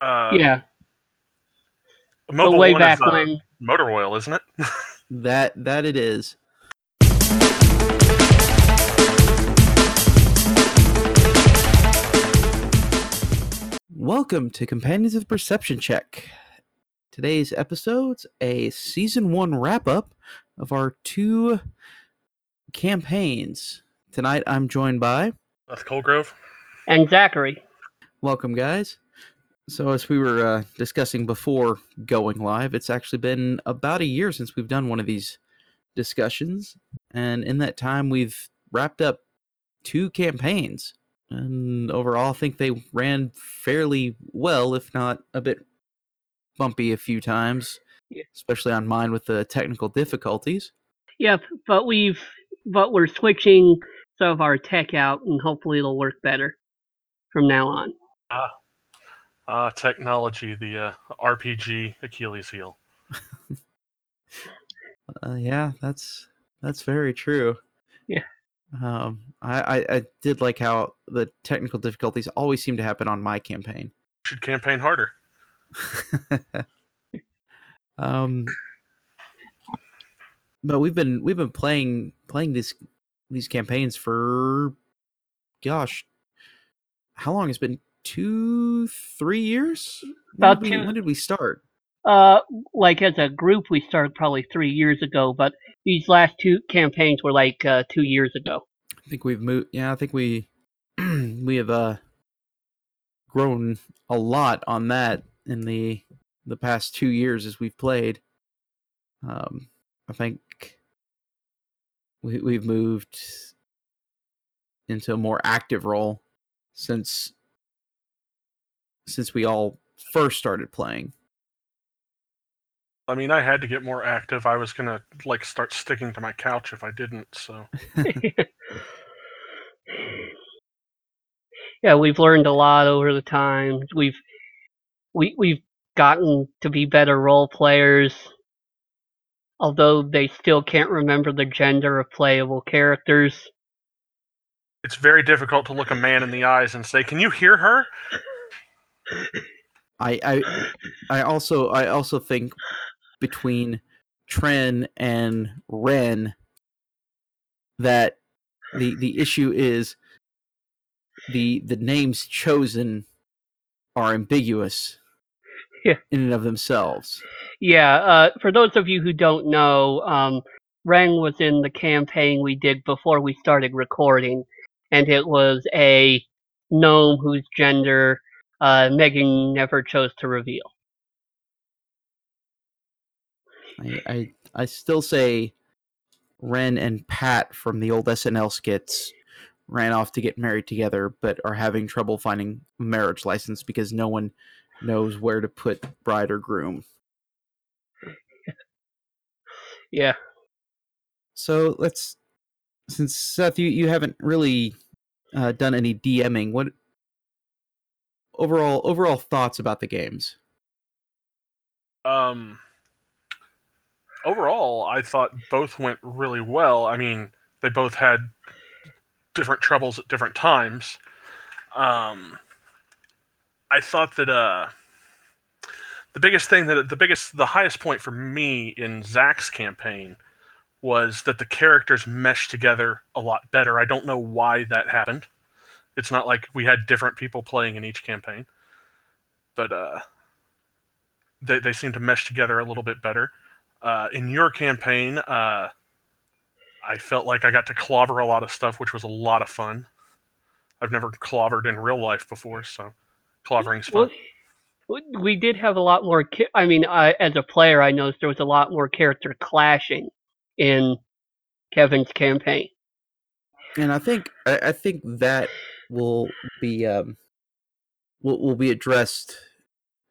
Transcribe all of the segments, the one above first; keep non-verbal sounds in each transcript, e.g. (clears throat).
Uh, yeah, but Mobile way One back is, uh, when. motor oil, isn't it? (laughs) That that it is. Welcome to Companions of the Perception Check. Today's episode's a season one wrap up of our two campaigns. Tonight I'm joined by Seth Colgrove. And Zachary. Welcome, guys. So, as we were uh, discussing before going live, it's actually been about a year since we've done one of these discussions. And in that time, we've wrapped up two campaigns. And overall, I think they ran fairly well, if not a bit bumpy a few times, Yeah. especially on mine with the technical difficulties. Yep, but we've but we're switching some of our tech out, and hopefully it'll work better from now on. Uh, technology, the uh, RPG Achilles heel. (laughs) Uh, yeah, that's that's very true. Yeah. Um, I, I I did like how the technical difficulties always seem to happen on my campaign. Should campaign harder. (laughs) um, but we've been we've been playing playing these these campaigns for, gosh, how long? It's been two three years. When About we- two- When did we start? Uh, like as a group, we started probably three years ago, but these last two campaigns were like uh, two years ago. I think we've moved. Yeah, I think we (clears throat) we have uh grown a lot on that in the the past two years as we've played. Um, I think we we've moved into a more active role since since we all first started playing. I mean, I had to get more active. I was gonna like start sticking to my couch if I didn't. So (laughs) yeah, we've learned a lot over the time. We've we we've gotten to be better role players, although they still can't remember the gender of playable characters. it's very difficult to look a man in the eyes and say, "Can you hear her?" I I I also I also think between Tren and Ren that the the issue is the the names chosen are ambiguous Yeah. in and of themselves. Yeah, uh, for those of you who don't know, um, Ren was in the campaign we did before we started recording, and it was a gnome whose gender Megan never chose to reveal. I, I I still say Ren and Pat from the old SNL skits ran off to get married together, but are having trouble finding a marriage license because no one knows where to put bride or groom. (laughs) Yeah. So let's, since Seth, you, you haven't really uh, done any DMing. What overall overall thoughts about the games? Um, overall, I thought both went really well. I mean, they both had different troubles at different times. Um, I thought that uh, the biggest thing that the biggest, the highest point for me in Zach's campaign was that the characters meshed together a lot better. I don't know why that happened. It's not like we had different people playing in each campaign, but uh, they they seem to mesh together a little bit better. Uh, in your campaign, uh, I felt like I got to clobber a lot of stuff, which was a lot of fun. I've never clobbered in real life before, so clobbering's fun. Well, we did have a lot more. I mean, I, as a player, I noticed there was a lot more character clashing in Kevin's campaign. And I think I, I think that will be um will will be addressed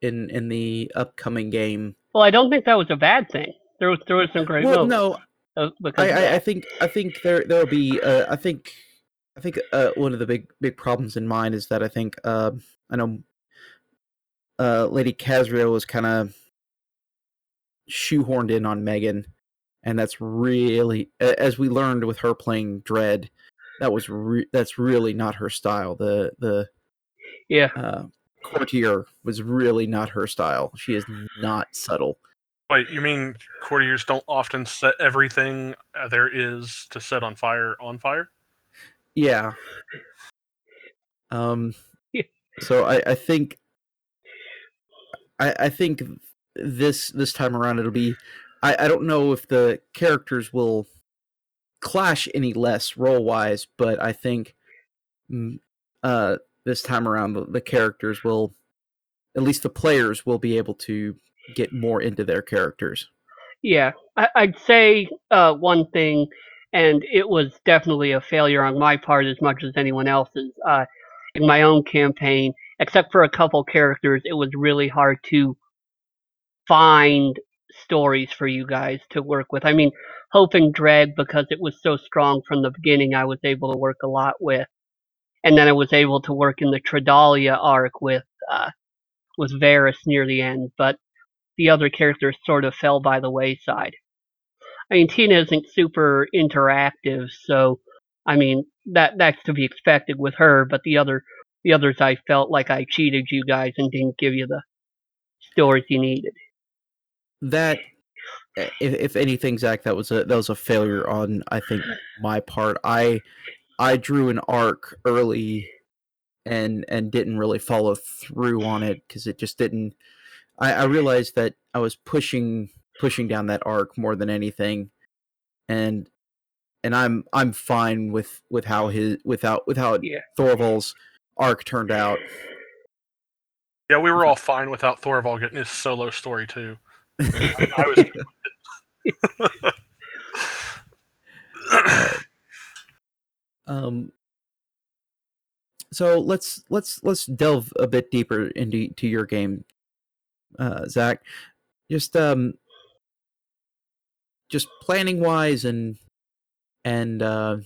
in in the upcoming game. Well, I don't think that was a bad thing. There was there was some great Well, no, uh, I, I, I think I think there there will be uh, I think I think uh, one of the big big problems in mind is that I think uh, I know uh, Lady Casriel was kind of shoehorned in on Megan, and that's really as we learned with her playing Dread, that was re- that's really not her style. The the yeah, uh, Courtier was really not her style. She is not subtle. Wait, you mean courtiers don't often set everything uh, there is to set on fire on fire? Yeah. Um. So I, I think. I, I think this this time around it'll be. I, I don't know if the characters will clash any less role wise, but I think mm, uh, this time around the, the characters will, at least the players will be able to get more into their characters. Yeah, I, I'd say uh, one thing, and it was definitely a failure on my part as much as anyone else's. Uh, in my own campaign, except for a couple characters, it was really hard to find stories for you guys to work with. I mean, Hope and Dread, because it was so strong from the beginning, I was able to work a lot with. And then I was able to work in the Tredalia arc with uh, with Varys near the end, but the other characters sort of fell by the wayside. I mean, Tina isn't super interactive, so I mean that that's to be expected with her. But the other the others, I felt like I cheated you guys and didn't give you the stories you needed. That, eh, if, if anything, Zach, that was a that was a failure on I think my part. I I drew an arc early, and and didn't really follow through on it because it just didn't. I, I realized that I was pushing pushing down that arc more than anything, and and I'm I'm fine with with how his without with how Yeah. Thorval's arc turned out. Yeah, we were all fine without Thorval getting his solo story too. I was. (laughs) Um, so let's let's let's delve a bit deeper into to your game, uh, Zach. Just um, just planning wise and and uh,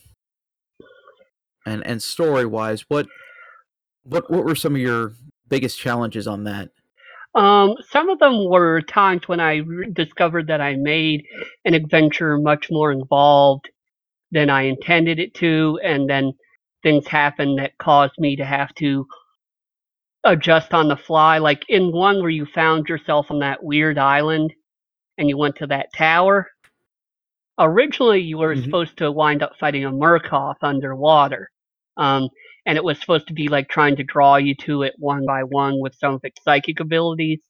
and and story wise, what what what were some of your biggest challenges on that? Um, some of them were times when I re- discovered that I made an adventure much more involved than I intended it to, and then things happened that caused me to have to adjust on the fly. Like in one where you found yourself on that weird island and you went to that tower. Originally, you were Mhm. supposed to wind up fighting a Morkoth underwater. Um, and it was supposed to be like trying to draw you to it one by one with some of its psychic abilities.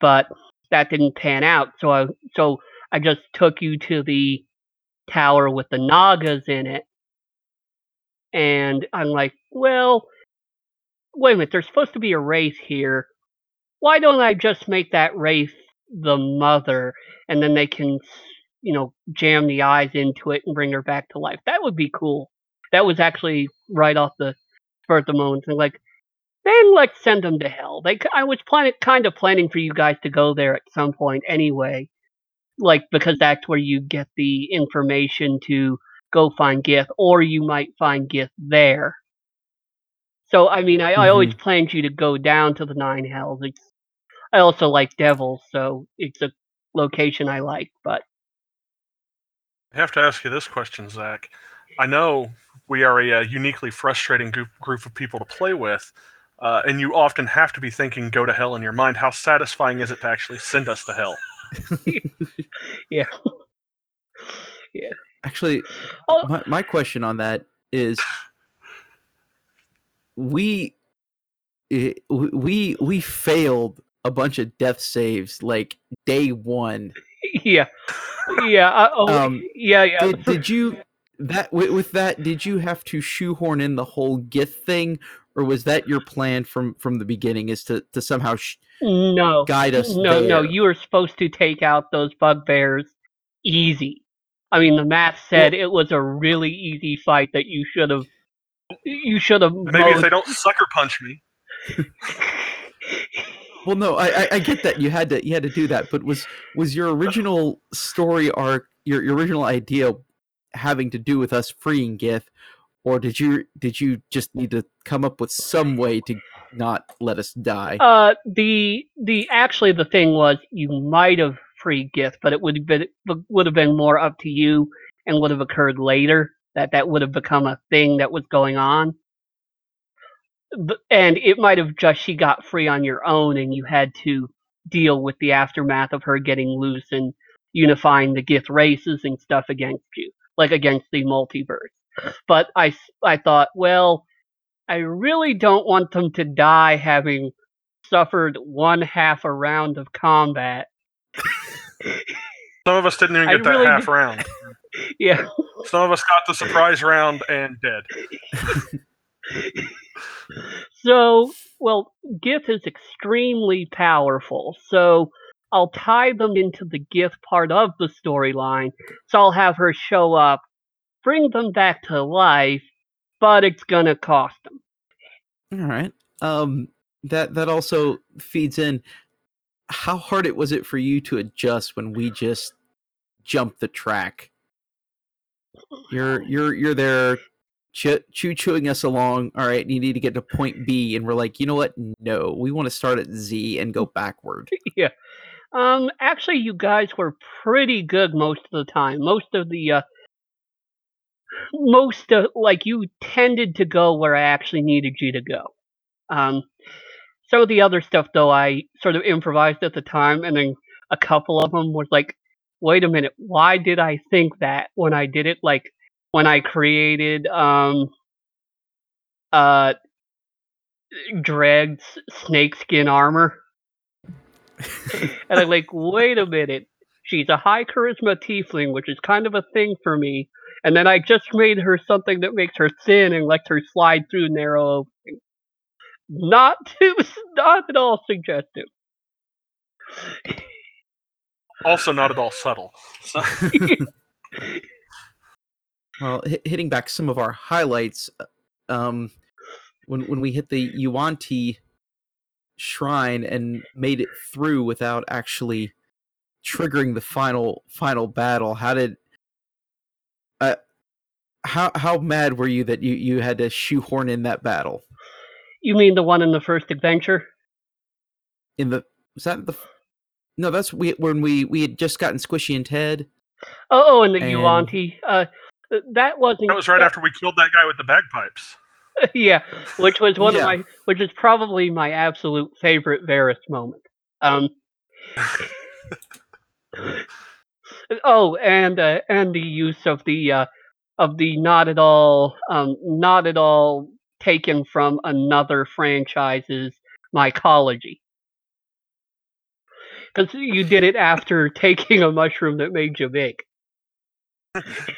But that didn't pan out, so I so I just took you to the tower with the Nagas in it, and I'm like, well, wait a minute, there's supposed to be a race here. Why don't I just make that race the mother, and then they can, you know, jam the eyes into it and bring her back to life? That would be cool. That was actually right off the spur of the moment. And like, then let's send them to hell. They, I was planning, kind of planning for you guys to go there at some point anyway, like because that's where you get the information to go find Gith, or you might find Gith there. So I mean, I, I always mm-hmm. planned you to go down to the Nine Hells. It's, I also like Devils, so it's a location I like. But I have to ask you this question, Zach. I know we are a, uh uniquely frustrating group, group of people to play with, uh, and you often have to be thinking "go to hell" in your mind. How satisfying is it to actually send us to hell? (laughs) yeah, Yeah. Actually, Oh. my, my question on that is we we we failed a bunch of death saves like day one (laughs) yeah, yeah. Uh, oh, Um, yeah, yeah. did, did you that with, with that did you have to shoehorn in the whole Gith thing or was that your plan from from the beginning is to to somehow sh- no, guide us no, no. You were supposed to take out those bugbears easy. I mean, the math said it was a really easy fight that you should have. You should have. Maybe if they don't sucker punch me. (laughs) well no I, I i get that you had to you had to do that but was was your original story arc your, your original idea having to do with us freeing gith or did you did you just need to come up with some way to not let us die Uh, the the actually the thing was you might have freed Gith, but it would would have been more up to you and would have occurred later. That that would have become a thing that was going on. and it might have just she got free on your own, and you had to deal with the aftermath of her getting loose and unifying the Gith races and stuff against you, like against the multiverse. But I, I thought, well, I really don't want them to die having suffered one half a round of combat. Some of us didn't even (laughs) I get that really half did- round. (laughs) Yeah, Some of us got the surprise round and dead. (laughs) So, well, Gith is extremely powerful. So, I'll tie them into the Gith part of the storyline. So, I'll have her show up, bring them back to life, but it's gonna cost them. All right. Um, that that also feeds in. How hard it was it for you to adjust when we just jumped the track? You're you're you're there, choo chewing us along. All right, you need to get to point B, and we're like, you know what? No, we want to start at Z and go (laughs) backward. Um, actually, you guys were pretty good most of the time. Most of the, uh, most of, like, you tended to go where I actually needed you to go. Um, some of the other stuff, though, I sort of improvised at the time, and then a couple of them was like, wait a minute, why did I think that when I did it? Like, when I created, um, uh, Dreg's snakeskin armor. (laughs) and I'm like, wait a minute. She's a high charisma tiefling, which is kind of a thing for me. And then I just made her something that makes her thin and lets her slide through narrow openings. Not (laughs) too, not at all suggestive. Also, not at all subtle. (laughs) Well, hi hitting back some of our highlights, uh, um, when when we hit the Yuan-Ti shrine and made it through without actually triggering the final final battle, how did uh, how how mad were you that you you had to shoehorn in that battle You mean the one in the first adventure? in the was that the f- no that's we when we we had just gotten Squishy and Ted Oh, oh and the And- Yuan-Ti. Uh, that wasn't. that was right after we killed that guy with the bagpipes. (laughs) yeah, which was one Yeah. of my, which is probably my absolute favorite Varys moment. Um, (laughs) oh, and uh, and the use of the uh, of the not at all, um, not at all taken from another franchise's mycology. Because you did it after (laughs) taking a mushroom that made you big.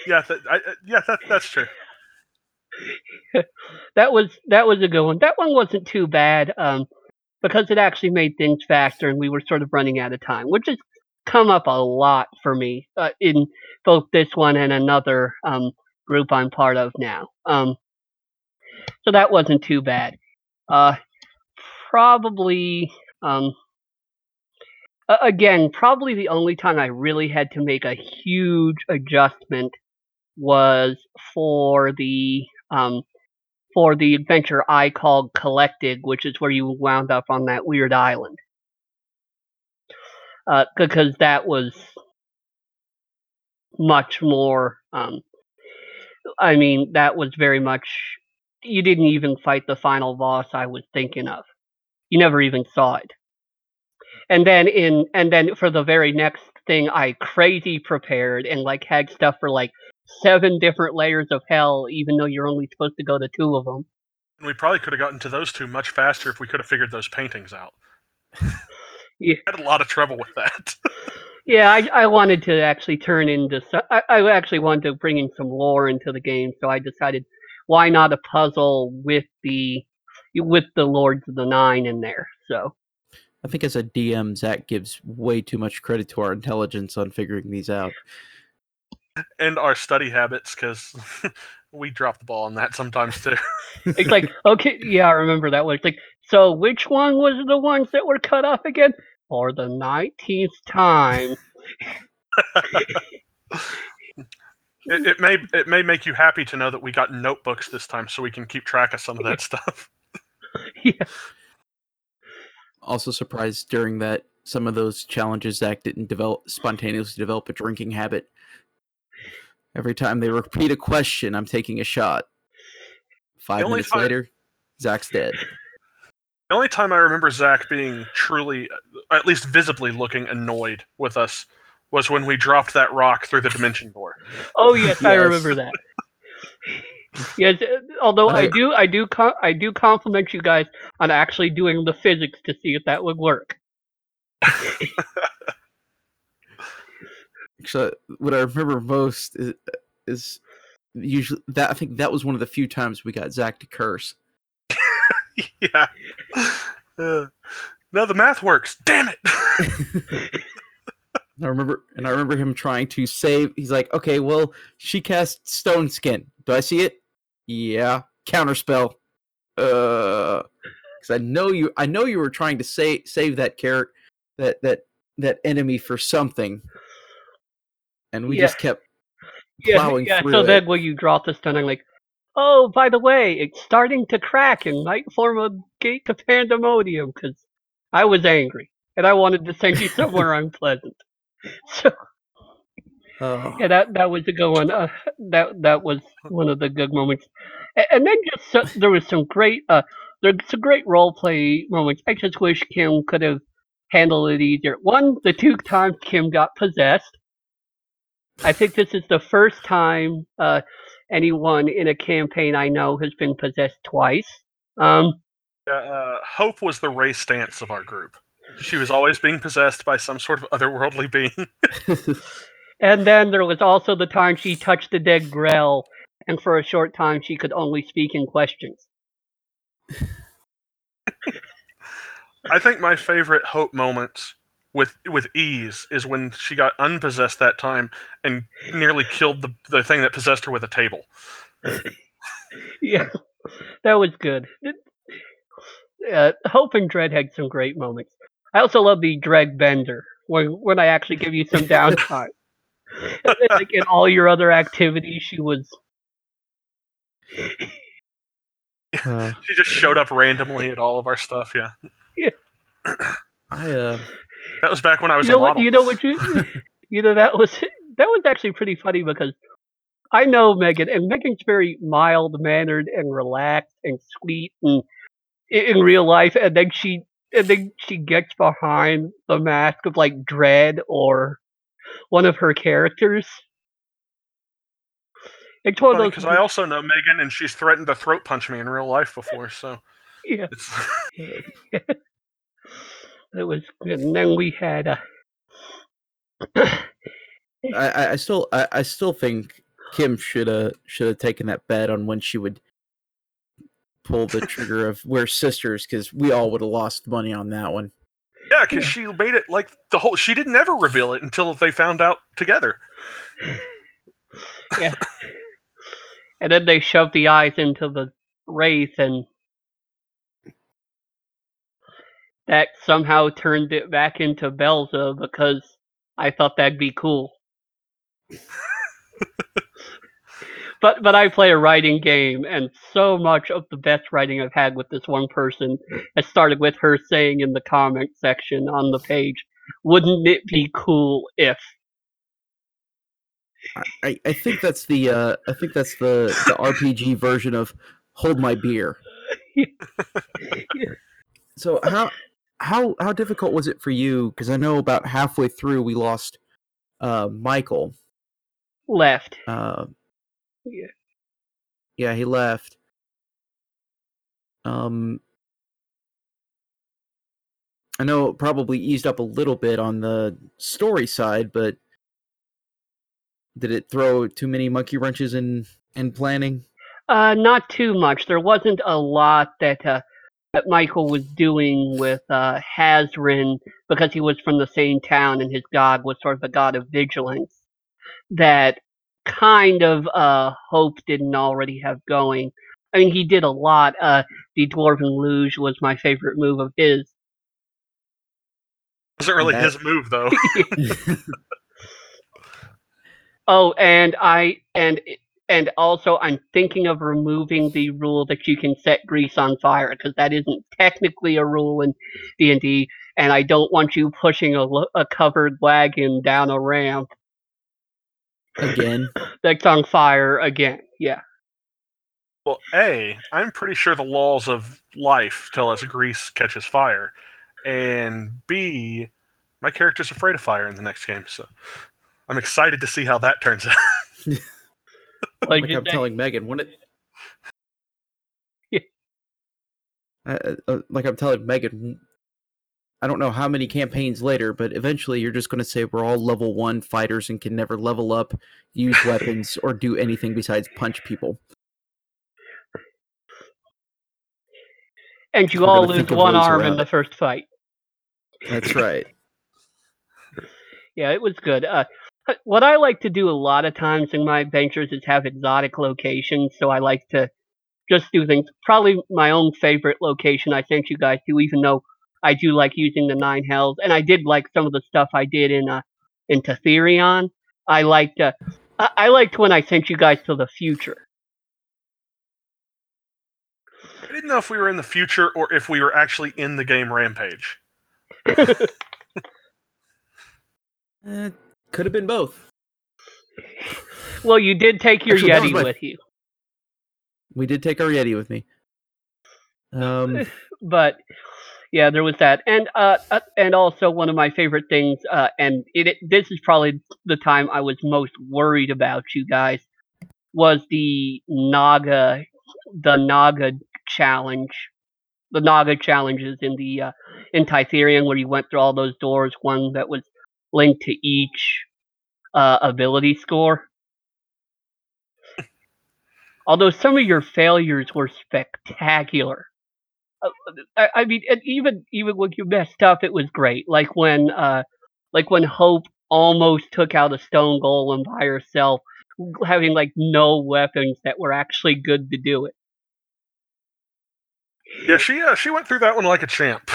Yeah, that, I, I- yeah, that, that's true. (laughs) that was that was a good one. That one wasn't too bad um, because it actually made things faster, and we were sort of running out of time, which has come up a lot for me uh, in both this one and another um, group I'm part of now. Um, so that wasn't too bad. Uh, probably um, again, probably the only time I really had to make a huge adjustment was for the um, for the adventure I called Collected, which is where you wound up on that weird island. Uh, because that was much more. Um, I mean, that was very much. You didn't even fight the final boss I was thinking of. You never even saw it. And then in and then for the very next thing, I crazy prepared and like had stuff for like seven different layers of hell, even though you're only supposed to go to two of them. And we probably could have gotten to those two much faster if we could have figured those paintings out. (laughs) Yeah. I had a lot of trouble with that. (laughs) Yeah, I, I wanted to actually turn into. so- I, I actually wanted to bring in some lore into the game, so I decided why not a puzzle with the with the Lords of the Nine in there. So I think as a DM Zach gives way too much credit to our intelligence on figuring these out and our study habits, because (laughs) we drop the ball on that sometimes too. (laughs) it's like, okay, yeah, I remember that one. It's like, so which one was the ones that were cut off again? For the nineteenth time. (laughs) It, it may it may make you happy to know that we got notebooks this time, so we can keep track of some of that stuff. yeah, also surprised during that some of those challenges Zach didn't develop spontaneously develop a drinking habit. Every time they repeat a question, I'm taking a shot. Five minutes time- later, Zach's dead. The only time I remember Zach being truly, at least visibly looking annoyed with us was when we dropped that rock through the dimension door. Oh yes, I remember that. yes, although I I- do, I do, I do compliment you guys on actually doing the physics to see if that would work. (laughs) Actually, what I remember most is, is usually that I think that was one of the few times we got Zach to curse. yeah. Uh, no, the math works. Damn it. (laughs) I remember, and I remember him trying to save. He's like, "Okay, well, she cast Stone Skin. Do I see it? Yeah. Counterspell. Uh, because I know you. I know you were trying to save save that carrot, that that that enemy for something, and we Yeah. just kept (laughs) Yeah, plowing yeah. through So it. then when you drop the stun, I'm like, oh, by the way, it's starting to crack and might form a gate to pandemonium because I was angry and I wanted to send you somewhere (laughs) unpleasant. (laughs) So Oh. yeah, that that was a good one. Uh, that that was one of the good moments. A- And then just so, there was some great uh there's some great role play moments. I just wish Kim could have handled it easier. One, the two times Kim got possessed. I think this is the first time uh anyone in a campaign I know has been possessed twice. Um Uh, Hope was the race stance of our group. She was always being possessed by some sort of otherworldly being. (laughs) and then there was also the time she touched the dead Grell and for a short time she could only speak in questions. (laughs) I think my favorite Hope moments with with ease is when she got unpossessed that time and nearly killed the the thing that possessed her with a table. (laughs) Yeah, that was good. Uh, Hope and Dread had some great moments. I also love the Dread Bender when when I actually give you some downtime. (laughs) And then, like in all your other activities, she was (laughs) Uh, She just showed up randomly at all of our stuff. Yeah. Yeah, (clears throat) I uh, that was back when I was you know a what you know what you (laughs) you know that was that was actually pretty funny because I know Megan and Megan's very mild mannered and relaxed and sweet and in, real life and then she and then she gets behind the mask of like Dread or one of her characters. It's one of those because I also know Megan, and she's threatened to throat punch me in real life before. So (laughs) yeah, (laughs) it was good. And then we had uh, (clears throat) I, I I still I, I still think Kim should have should have taken that bet on when she would pull the trigger of we're sisters because we all would have lost money on that one. yeah, because she made it like the whole. She didn't ever reveal it until they found out together. Yeah, (laughs) and then they shoved the eyes into the wraith and that somehow turned it back into Belza because I thought that'd be cool. (laughs) but but I play a writing game and so much of the best writing I've had with this one person has started with her saying in the comment section on the page, wouldn't it be cool if I, I think that's the uh, I think that's the the RPG version of hold my beer. (laughs) so how how how difficult was it for you? Because I know about halfway through we lost uh, Michael. left? Uh, Yeah. yeah, he left. Um, I know it probably eased up a little bit on the story side, but did it throw too many monkey wrenches in in planning? Uh, not too much. There wasn't a lot that uh, that Michael was doing with uh, Hazrin because he was from the same town and his god was sort of a god of vigilance. That kind of uh, Hope didn't already have going. I mean, he did a lot. Uh, the Dwarven Luge was my favorite move of his. Wasn't really That- his move though. (laughs) (laughs) Oh, and I and and also I'm thinking of removing the rule that you can set grease on fire because that isn't technically a rule in D and D, and I don't want you pushing a, lo- a covered wagon down a ramp Again, (coughs) that's on fire again. Yeah, Well, A, I'm pretty sure the laws of life tell us grease catches fire. And B, my character's afraid of fire in the next game, so I'm excited to see how that turns out. (laughs) (laughs) Like like I'm say- telling Megan, when it. Yeah. Uh, uh, like I'm telling Megan, I don't know how many campaigns later, but eventually you're just going to say we're all level one fighters and can never level up, use (laughs) weapons, or do anything besides punch people. and you We're all lose one arm in the first fight. That's right. (laughs) Yeah, it was good. Uh, what I like to do a lot of times in my adventures is have exotic locations. So I like to just do things. Probably my own favorite location I sent you guys to, even though I do like using the nine hells, and I did like some of the stuff I did in uh in Tetherion. I liked uh, I, I liked when I sent you guys to the future. I didn't know if we were in the future or if we were actually in the game Rampage. Eh, (laughs) could have been both. Well, you did take your Actually, that was Yeti my- with you, We did take our Yeti with me. Um, (laughs) but yeah, there was that, and uh, uh, and also one of my favorite things, uh, and it, it this is probably the time I was most worried about you guys, was the Naga, the Naga challenge, the Naga challenges in the uh, in Tytherian where you went through all those doors, one that was linked to each uh, ability score. Although some of your failures were spectacular. Uh, I, I mean, even even when you messed up, it was great. Like when, uh, like when Hope almost took out a stone golem by herself, having like no weapons that were actually good to do it. Yeah, she uh, she went through that one like a champ.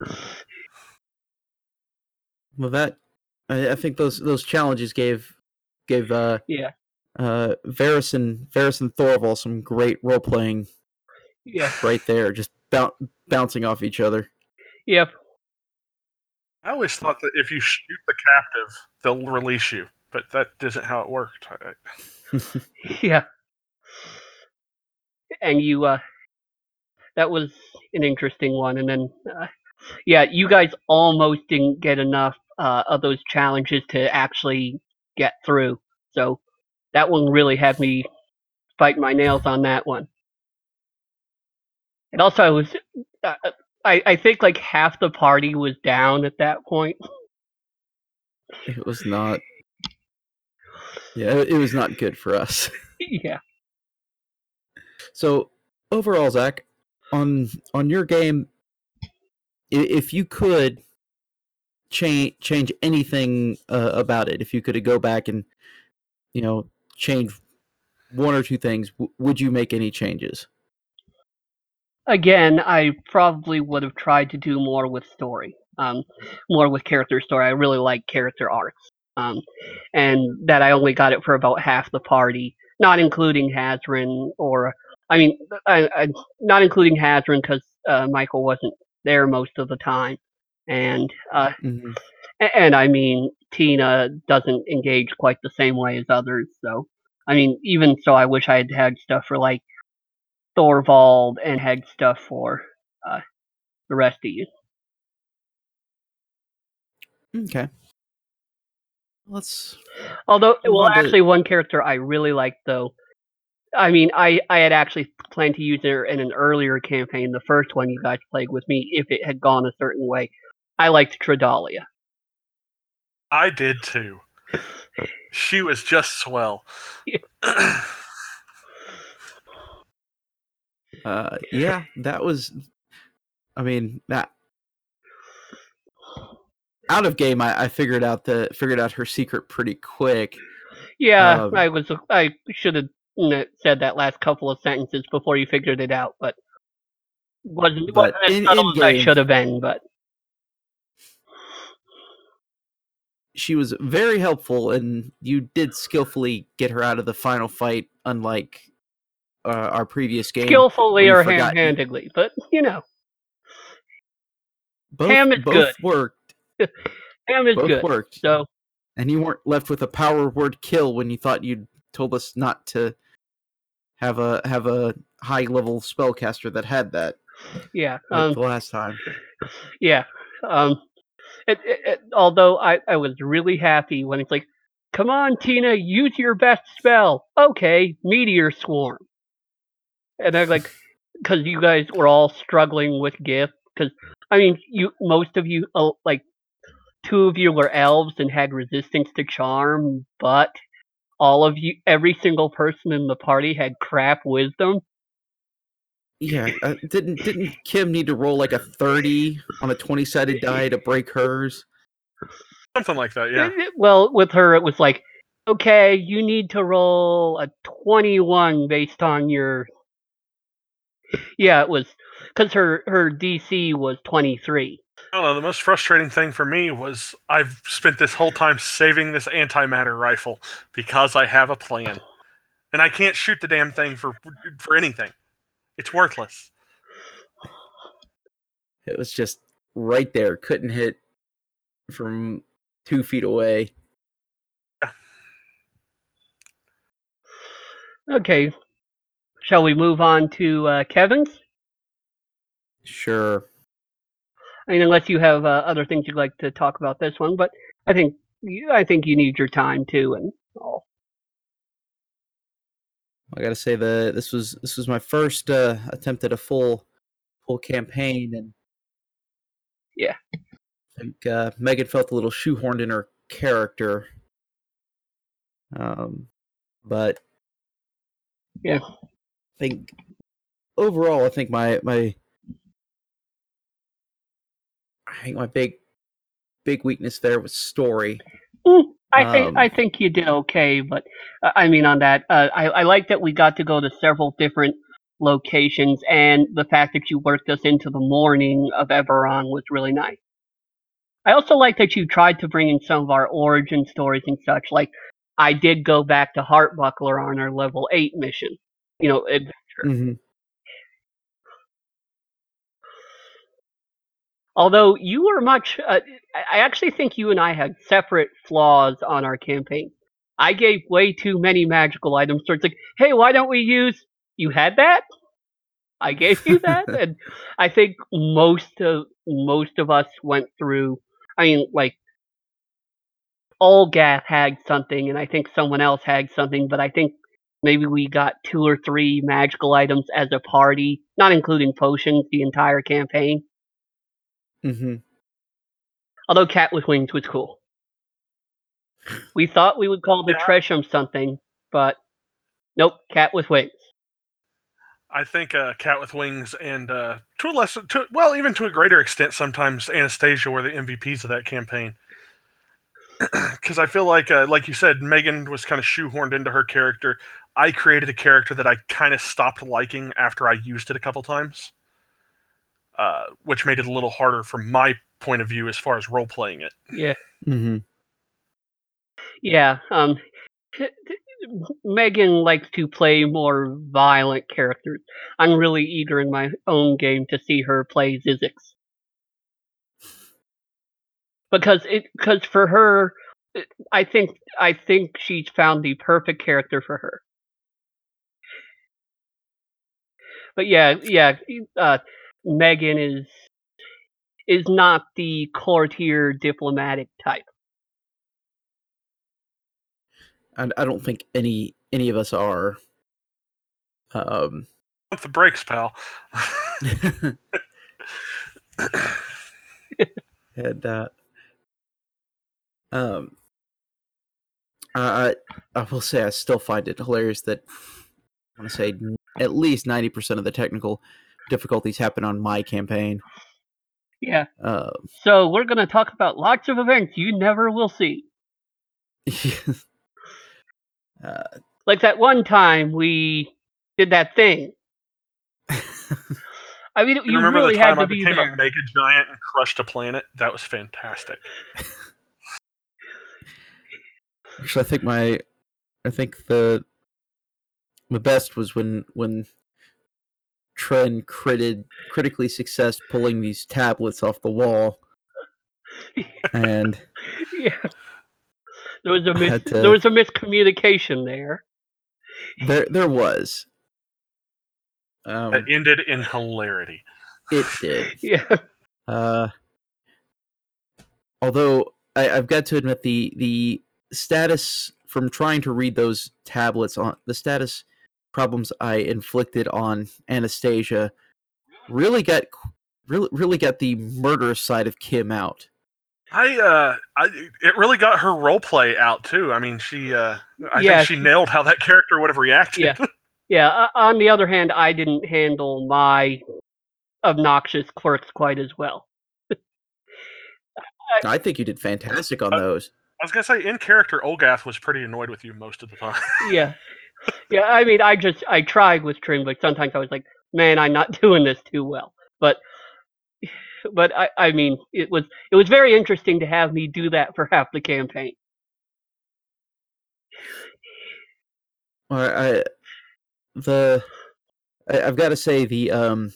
(laughs) well, that I, I think those those challenges gave gave uh Yeah, uh Varys and Varys and Thorval some great role playing yeah, right there, just bou- bouncing off each other. yep. I always thought that if you shoot the captive, they'll release you, but that isn't how it worked. I- (laughs) Yeah. And you, uh, that was an interesting one. And then, uh, yeah, you guys almost didn't get enough uh, of those challenges to actually get through. So that one really had me biting my nails on that one. And also, I was, uh, I, I think like half the party was down at that point. It was not. Yeah, it, it was not good for us. (laughs) yeah. So overall, Zach, on on your game, if you could change change anything uh, about it, if you could go back and you know change one or two things, w- would you make any changes? again, I probably would have tried to do more with story, um, more with character story. I really like character arcs, um, and that I only got it for about half the party, not including Hazrin or, I mean, I, I, not including Hazrin because uh, Michael wasn't there most of the time, and uh, Mhm. and I mean Tina doesn't engage quite the same way as others. So I mean, even so, I wish I had had stuff for like Thorvald and had stuff for uh, the rest of you. Okay. Let's. Although, well, actually, one character I really liked though. I mean, I I had actually planned to use her in an earlier campaign, the first one you guys played with me, if it had gone a certain way. I liked Tredalia. I did too. She was just swell. (laughs) Uh, yeah, that was. I mean that. Out of game, I, I figured out the figured out her secret pretty quick. Yeah, Um, I was. I should have said that last couple of sentences before you figured it out, but wasn't, But wasn't as in- subtle as I in-game- should have been. But she was very helpful and you did skillfully get her out of the final fight unlike uh, our previous game skillfully or forgot- ham-handedly, but you know, both, Ham is both good. worked (laughs) ham is both good. worked So and you weren't left with a power word kill when you thought you'd told us not to have a have a high level spellcaster that had that Yeah. like Um, the last time. yeah. Um, it, it, it, although I, I was really happy when it's like, come on, Tina, use your best spell. Okay, Meteor Swarm. And I'm like, (laughs) because you guys were all struggling with Gith. Because I mean, you most of you, uh, like, two of you were elves and had resistance to charm, but all of you, every single person in the party had crap wisdom. Yeah, uh, didn't didn't Kim need to roll like a thirty on a twenty sided die to break hers? Something like that, yeah. It- it- well, with her, it was like, okay, you need to roll a 21 based on your. Yeah, it was because her her DC was 23. I don't know. The most frustrating thing for me was I've spent this whole time saving this antimatter rifle because I have a plan, and I can't shoot the damn thing for for anything. It's worthless. It was just right there, couldn't hit from two feet away. (sighs) Okay, shall we move on to uh, Kevin's? Sure. I mean, unless you have uh, other things you'd like to talk about this one, but I think you- I think you need your time too, and all. I gotta say the this was this was my first uh, attempt at a full full campaign, and Yeah. I think uh, Megan felt a little shoehorned in her character. Um, but Yeah. I think overall, I think my my I think my big big weakness there was story. I think Um, I think you did okay, but uh, I mean on that, uh, I I like that we got to go to several different locations, and the fact that you worked us into the morning of Eberron was really nice. I also like that you tried to bring in some of our origin stories and such. Like I did go back to Heartbuckler on our level eight mission. You know, it, Mhm. Although you were much, uh, I actually think you and I had separate flaws on our campaign. I gave way too many magical items, so it's like, hey, why don't we use? You had that. I gave you that, (laughs) and I think most of most of us went through. I mean, like, all Olgath had something, and I think someone else had something, but I think maybe we got two or three magical items as a party, not including potions, the entire campaign. Mhm. Although Cat with Wings was cool. We thought we would call the Yeah. Tresham something, but nope, Cat with Wings. I think uh, Cat with Wings and uh, to a lesser, to, well, even to a greater extent, sometimes Anastasia were the MVPs of that campaign. (clears throat) Because I feel like, uh, like you said, Megan was kind of shoehorned into her character. I created a character that I kind of stopped liking after I used it a couple times, uh, which made it a little harder from my point of view as far as role playing it. Yeah, Mhm. yeah. Um, t- t- Megan likes to play more violent characters. I'm really eager in my own game to see her play Zizix. Because it, because for her, I think I think she's found the perfect character for her. But yeah, yeah, uh, Megan is is not the courtier diplomatic type. I, I don't think any any of us are. Um, Pump the brakes, pal. (laughs) and uh, um, I I I will say I still find it hilarious that I want to say at least ninety percent of the technical difficulties happen on my campaign. Yeah. Uh, So we're gonna talk about lots of events you never will see. (laughs) uh, Like that one time we did that thing. (laughs) I mean, You you remember really the had time to I be became there. a mega giant and crushed a planet? That was fantastic. (laughs) Actually, I think my, I think the, the best was when when Tren critted critically success pulling these tablets off the wall, (laughs) and yeah. There was a I mis- to- there was a miscommunication there. there there was, Um, That ended in hilarity. it did. (laughs) Yeah. Uh, although I, I've got to admit the the status from trying to read those tablets on the status problems I inflicted on Anastasia really got really really got the murderous side of Kim out. I uh, I it really got her role play out too. I mean, she uh, I Yeah, think she she- nailed how that character would have reacted. Yeah. (laughs) Yeah. Uh, on the other hand, I didn't handle my obnoxious quirks quite as well. (laughs) I think you did fantastic on Uh, those. I was gonna say, in character, Olgath was pretty annoyed with you most of the time. Yeah. (laughs) Yeah. I mean, I just I tried with Trim, but sometimes I was like, man, I'm not (laughs) doing this too well. But (sighs) but I I mean, it was it was very interesting to have me do that for (laughs) half the campaign. Well, I the I, I've got to say the um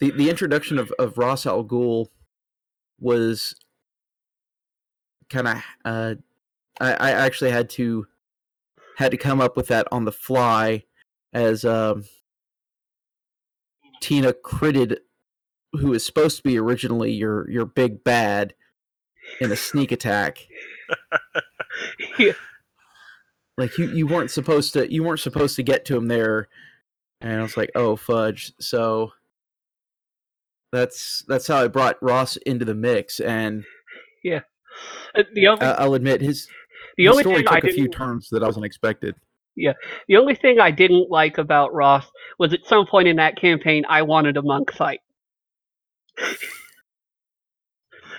the the introduction of of Ross Al Ghul was kind of uh I, I actually had to had to come up with that on the fly as um Tina critted who is supposed to be originally your your big bad in a sneak attack. (laughs) Yeah. like you you weren't supposed to you weren't supposed to get to him there. And i was like oh fudge. So that's that's how i brought ross into the mix and Uh, The i'll admit his, the his only story thing I took a few didn't turns that i wasn't expected Yeah, the only thing I didn't like about Ross was at some point in that campaign I wanted a monk fight.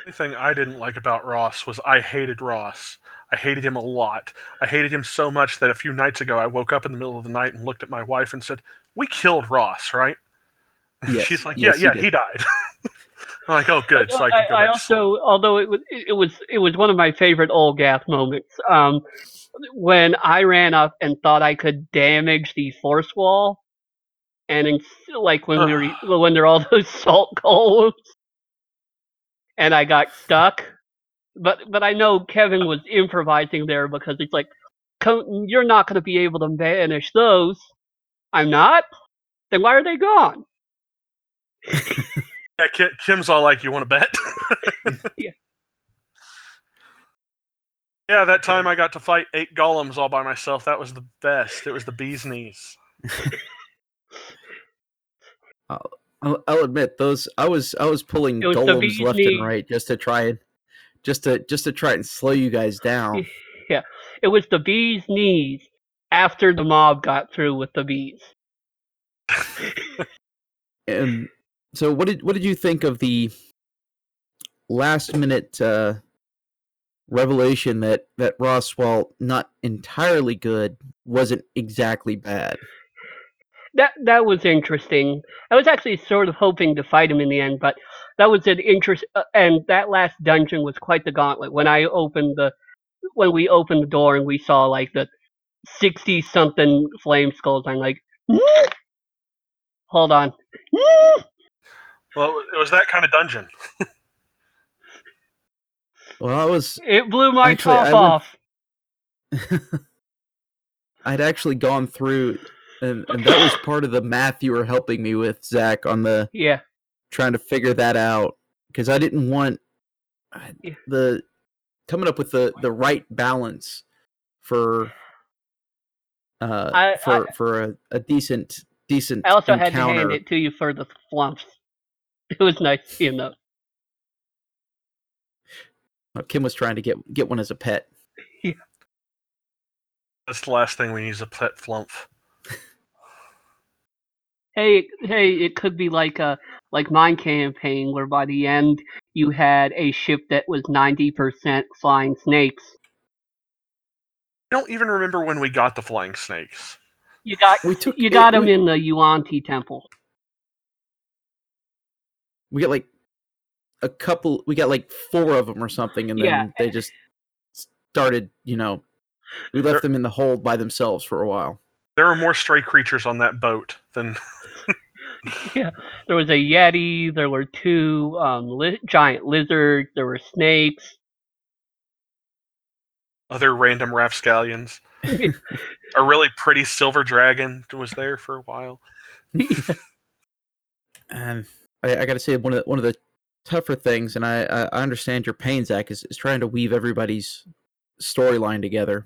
The thing I didn't like about Ross was I hated Ross. I hated him a lot. I hated him so much that a few nights ago I woke up in the middle of the night and looked at my wife and said, "We killed Ross, right?" (laughs) Yes, She's like, yes, "Yeah, you yeah, he died." (laughs) Like, "Oh, good." So I I, can go I back to sleep." also, although it was, it was, it was one of my favorite Olgath moments. Um, when I ran up and thought I could damage the force wall, and in, like when we were, when there are all (laughs) those salt golems, and I got stuck. But but I know Kevin was improvising there because it's like, you're not going to be able to banish those. I'm not. Then why are they gone? (laughs) Yeah, Ki- Kim's all like, "You want to bet?" (laughs) Yeah. Yeah, that time I got to fight eight golems all by myself. That was the best. It was the bee's knees. (laughs) I'll, I'll admit those i was i was pulling It was golems left knees. and right just to try and just to just to try and slow you guys down (laughs) Yeah, It was the bee's knees after the mob got through with the bees. And so, what did what did you think of the last minute uh, revelation that that Ross, while not entirely good, wasn't exactly bad? That that was interesting. I was actually sort of hoping to fight him in the end, but that was an interest. Uh, and that last dungeon was quite the gauntlet. When I opened the when we opened the door and we saw like the sixty something flame skulls, I'm like, hold on. Mm." Well, it was that kind of dungeon. Well, I was It blew my Actually, top I off. (laughs) I'd actually gone through, and, and that was part of the math you were helping me with, Zach, on the Yeah, trying to figure that out because I didn't want Yeah. the coming up with the the right balance for uh I- for for a, a decent decent I also encounter. had to hand it to you for the flumps. (laughs) It was nice seeing those. Uh, Kim was trying to get get one as a pet. (laughs) Yeah. That's the last thing we need is a pet flump. Hey, hey, it could be like a like mine campaign where by the end you had a ship that was ninety percent flying snakes. I don't even remember when we got the flying snakes. You got We took you it- got them we, in the Yuan-Ti temple. We got like a couple. We got like four of them or something, and then Yeah. they just started. You know, we left them in the hold by themselves for a while. There were more stray creatures on that boat than (laughs) Yeah. There was a yeti. There were two um, li- giant lizards. There were snakes. other random rapscallions. (laughs) a really pretty silver dragon was there for a while. (laughs) and I, I got to say one of the, one of the tougher things, and I I understand your pain, Zach, is, is trying to weave everybody's storyline together.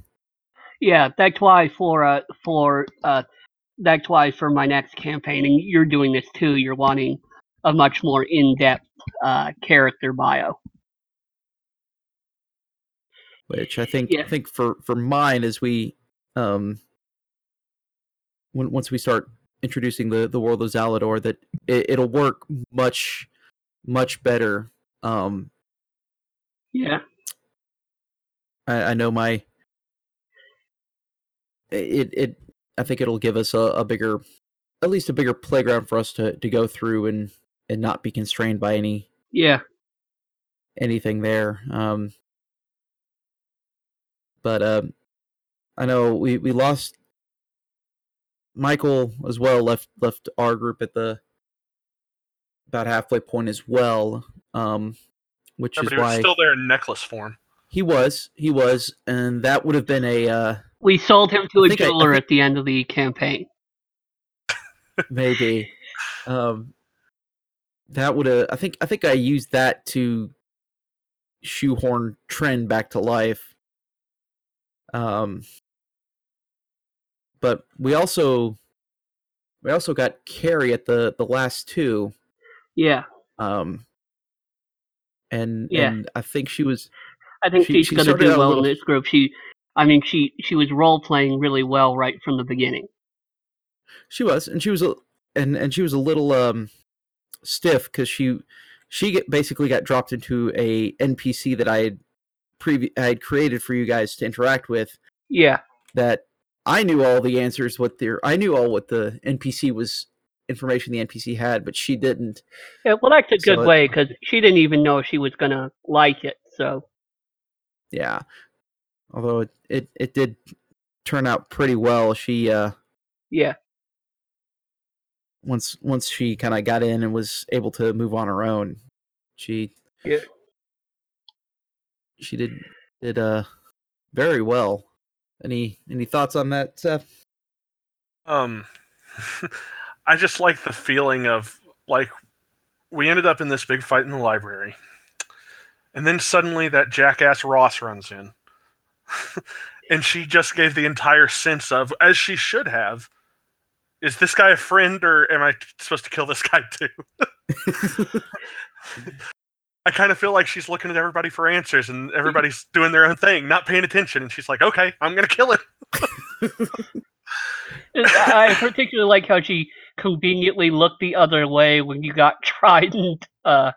Yeah, that's why for uh for uh that's why for my next campaign, and you're doing this too. You're wanting a much more in-depth uh, character bio. which I think Yeah. I think for for mine as we um when once we start introducing the the world of Zalador that it, it'll work much much better. Um Yeah, I, I know my it it I think it'll give us a, a bigger at least a bigger playground for us to to go through and and not be constrained by any yeah, anything there. Um, but um, I know we, we lost Michael as well. Left left our group at the about halfway point as well. Um, which Yeah, is but he was why still there in necklace form. he was he was, and that would have been a uh, we sold him to I a think I- I jeweler think- at the end of the campaign. (laughs) maybe. um, that would have I think I think I used that to shoehorn Trin back to life. Um, but we also we also got Carrie at the the last two. Yeah, Um, and Yeah. and I think she was I think She- she's she going to do well little- in this group. She, I mean, she she was role playing really well right from the beginning. she was and she was a and and she was a little um stiff because she she get, basically got dropped into a NPC that I had previ- I had created for you guys to interact with Yeah, that I knew all the answers what their I knew all what the NPC was information the NPC had but she didn't yeah. Well, that's a So good it- way because she didn't even know she was going to like it. So yeah although it it, it did turn out pretty well she uh yeah, once once she kind of got in and was able to move on her own she Yeah. she did did uh very well any any thoughts on that Seth? Um, (laughs) I just like the feeling of like we ended up in this big fight in the library, and then suddenly that jackass Ross runs in, (laughs) and she just gave the entire sense of, as she should have, is this guy a friend or am I supposed to kill this guy too? (laughs) I kind of feel like she's looking at everybody for answers, and everybody's doing their own thing, not paying attention, and she's like, "Okay, I'm gonna kill him." (laughs) I particularly like how she conveniently looked the other way when you got (laughs) Trident. Uh,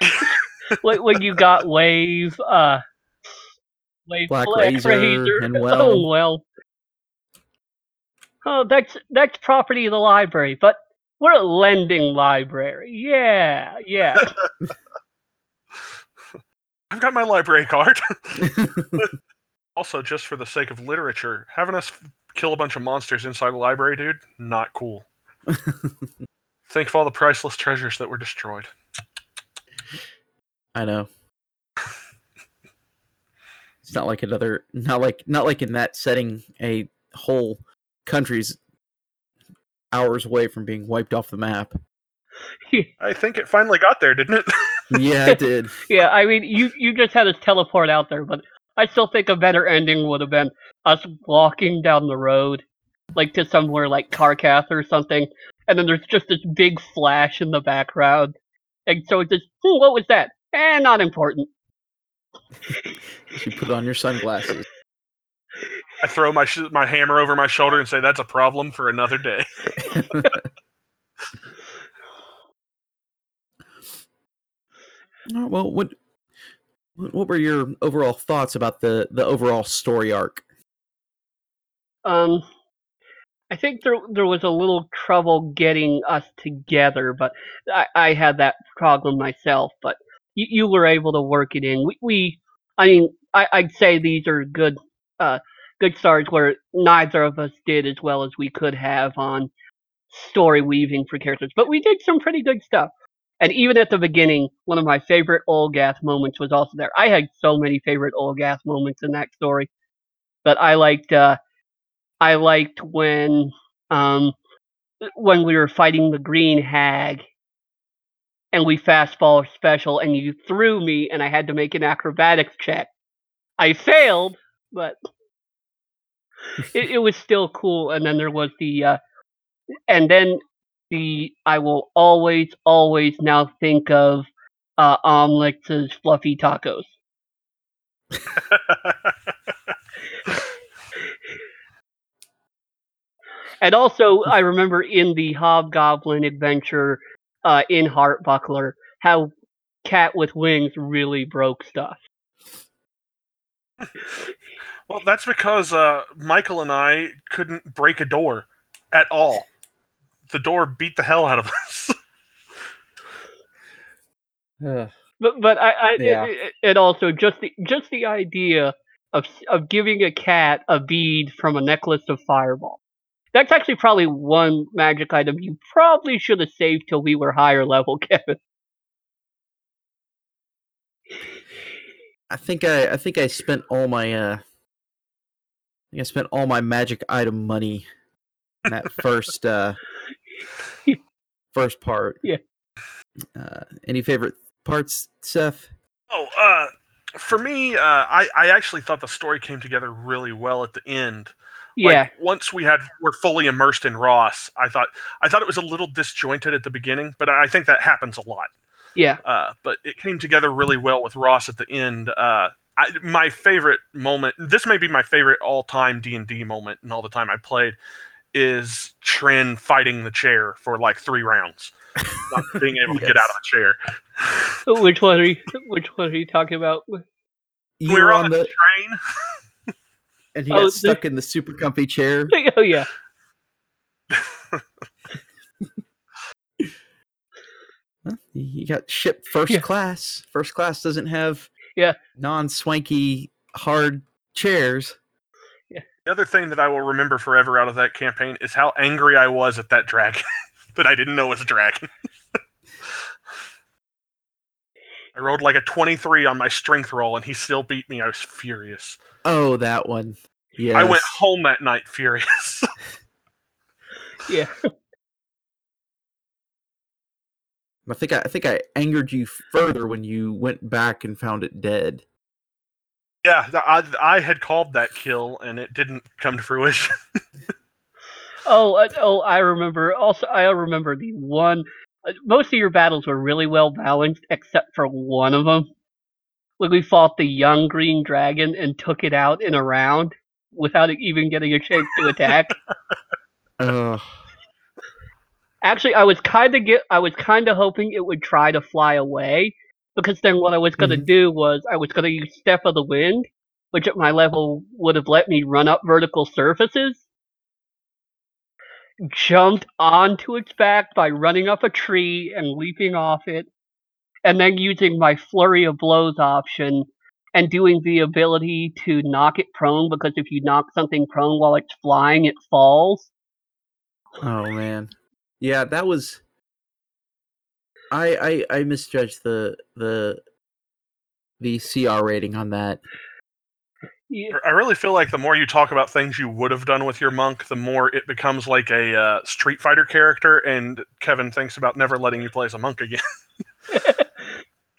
(laughs) when, when you got Wave. Uh, Wave Blackrazor and Well. Oh well. Oh, that's that's property of the library, but we're a lending library. Yeah, yeah. I've got my library card. (laughs) (laughs) also, just for the sake of literature, having us kill a bunch of monsters inside a library, dude, not cool. (laughs) Think of all the priceless treasures that were destroyed. I know. It's not like another not like not like in that setting a whole country's hours away from being wiped off the map. I think it finally got there, didn't it? Yeah, it did. (laughs) yeah, I mean, you you just had us teleport out there, but I still think a better ending would have been us walking down the road, like to somewhere like Carcath or something, and then there's just this big flash in the background, and so it's just, hmm, what was that? Eh, not important. (laughs) You put on your sunglasses. I throw my sh- my hammer over my shoulder and say, "That's a problem for another day." (laughs) Well, what what were your overall thoughts about the the overall story arc? Um, I think there there was a little trouble getting us together, but I, I had that problem myself. But you, you were able to work it in. We, we I mean, I, I'd say these are good uh good starts where neither of us did as well as we could have on story weaving for characters, but we did some pretty good stuff. And even at the beginning, one of my favorite Olgath moments was also there. I had so many favorite Olgath moments in that story. but I liked uh, I liked when um, when we were fighting the green hag and we fast forward special and you threw me and I had to make an acrobatics check. I failed, but (laughs) it, it was still cool. And then there was the uh, and then the I will always always now think of uh, Omlex's fluffy tacos. And also, I remember in the Hobgoblin adventure uh, in Heartbuckler how Cat with Wings really broke stuff. well, that's because uh, Michael and I couldn't break a door at all. The door beat the hell out of us. (laughs) Ugh. But but I, I Yeah. it, and also just the just the idea of of giving a cat a bead from a necklace of fireball. That's actually probably one magic item you probably should have saved till we were higher level, (laughs) Kevin. I think I I think I spent all my uh I think I spent all my magic item money in that (laughs) first uh (laughs) first part. Yeah. Uh any favorite parts, Seth? Oh, uh, for me, uh, I I actually thought the story came together really well at the end. Like, Yeah, once we had were fully immersed in Ross, I thought I thought it was a little disjointed at the beginning, but I think that happens a lot. yeah, Uh, but it came together really well with Ross at the end. Uh, I, my favorite moment. This may be my favorite all-time D and D moment in all the time I played. Is Trin fighting the chair for like three rounds, not (laughs) being able to get out of the chair. which one are you? Which one are you talking about? You we were were on on the the train. (laughs) and he Oh, got the- stuck in the super comfy chair. (laughs) Oh yeah, Huh? He got shipped first Yeah. class. First class doesn't have Yeah. non-swanky hard chairs. The other thing that I will remember forever out of that campaign is how angry I was at that dragon (laughs) that I didn't know was a dragon. (laughs) I rolled like a 23 on my strength roll and he still beat me. I was furious. Oh, that one. Yeah. I went home that night furious. (laughs) yeah. I think I, I think I angered you further when you went back and found it dead. Yeah, I, I had called that kill and it didn't come to fruition. (laughs) Oh, uh, oh, I remember. Also, I remember the one. Uh, most of your battles were really well balanced, except for one of them. When we fought the young green dragon and took it out in a round without even getting a chance to attack. (laughs) Ugh. Actually, I was kind of get. I was kind of hoping it would try to fly away, because then what I was gonna mm-hmm. do was I was gonna use Step of the Wind, which at my level would have let me run up vertical surfaces. Jumped onto its back by running up a tree and leaping off it, and then using my flurry of blows option and doing the ability to knock it prone because if you knock something prone while it's flying, it falls. Oh man. Yeah, that was. I I I misjudged the the the CR rating on that. Yeah. I really feel like the more you talk about things you would have done with your monk, the more it becomes like a uh, Street Fighter character, and Kevin thinks about never letting you play as a monk again. (laughs)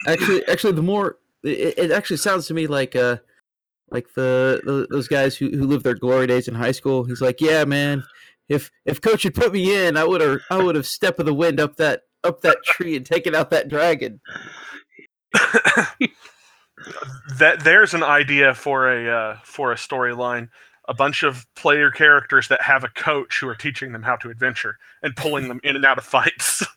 Actually, actually, the more it, it actually sounds to me like uh like the, the those guys who who lived their glory days in high school. He's like, yeah, man. If if coach had put me in, I would have I would have step of the wind up that up that tree and taken out that dragon. (laughs) that there's an idea for a uh, for a storyline. A bunch of player characters that have a coach who are teaching them how to adventure and pulling them in and out of fights. (laughs)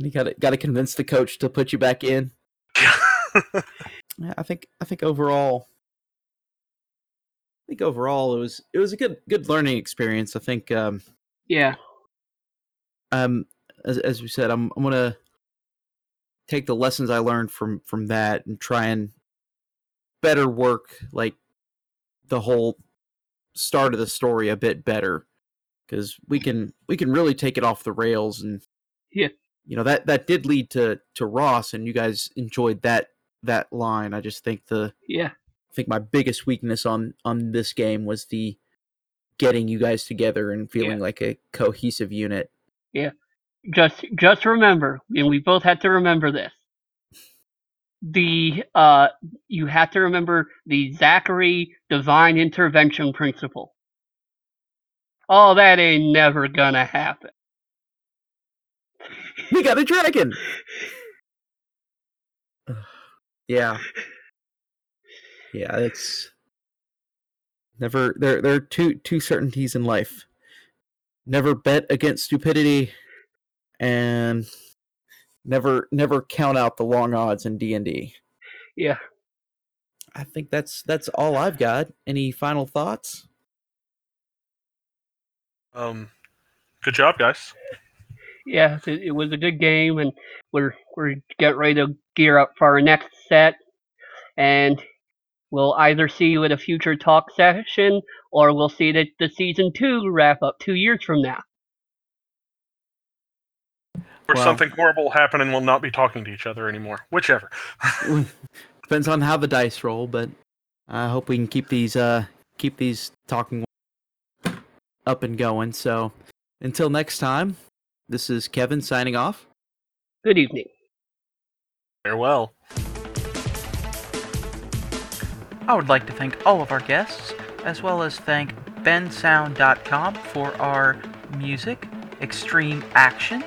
You got to got to convince the coach to put you back in. (laughs) Yeah, I think I think overall, I think overall it was it was a good good learning experience. I think um Yeah. um as as we said, I'm I'm gonna take the lessons I learned from from that and try and better work like the whole start of the story a bit better because we can we can really take it off the rails and Yeah. you know that that did lead to to Ross and you guys enjoyed that that line. I just think the Yeah. I think my biggest weakness on on this game was the getting you guys together and feeling like a cohesive unit. Just just remember, and we both had to remember this. The uh, you have to remember the Zachary divine intervention principle. Oh, that ain't never gonna happen. We got a dragon. (sighs) Yeah. Yeah, it's never there there are two two certainties in life. Never bet against stupidity and never never count out the long odds in D&D. Yeah. I think that's that's all I've got. Any final thoughts? Um, good job, guys. Yes, it, it was a good game, and we're we're getting ready to gear up for our next set, and we'll either see you at a future talk session, or we'll see it at the season two wrap up two years from now. Or Well- something horrible will happen and we'll not be talking to each other anymore. Whichever. (laughs) Depends on how the dice roll, but I hope we can keep these uh keep these talking up and going. So until next time, this is Kevin signing off. Good evening. Farewell. I would like to thank all of our guests, as well as thank bensound.com for our music, Extreme Action.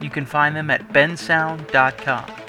You can find them at bensound.com.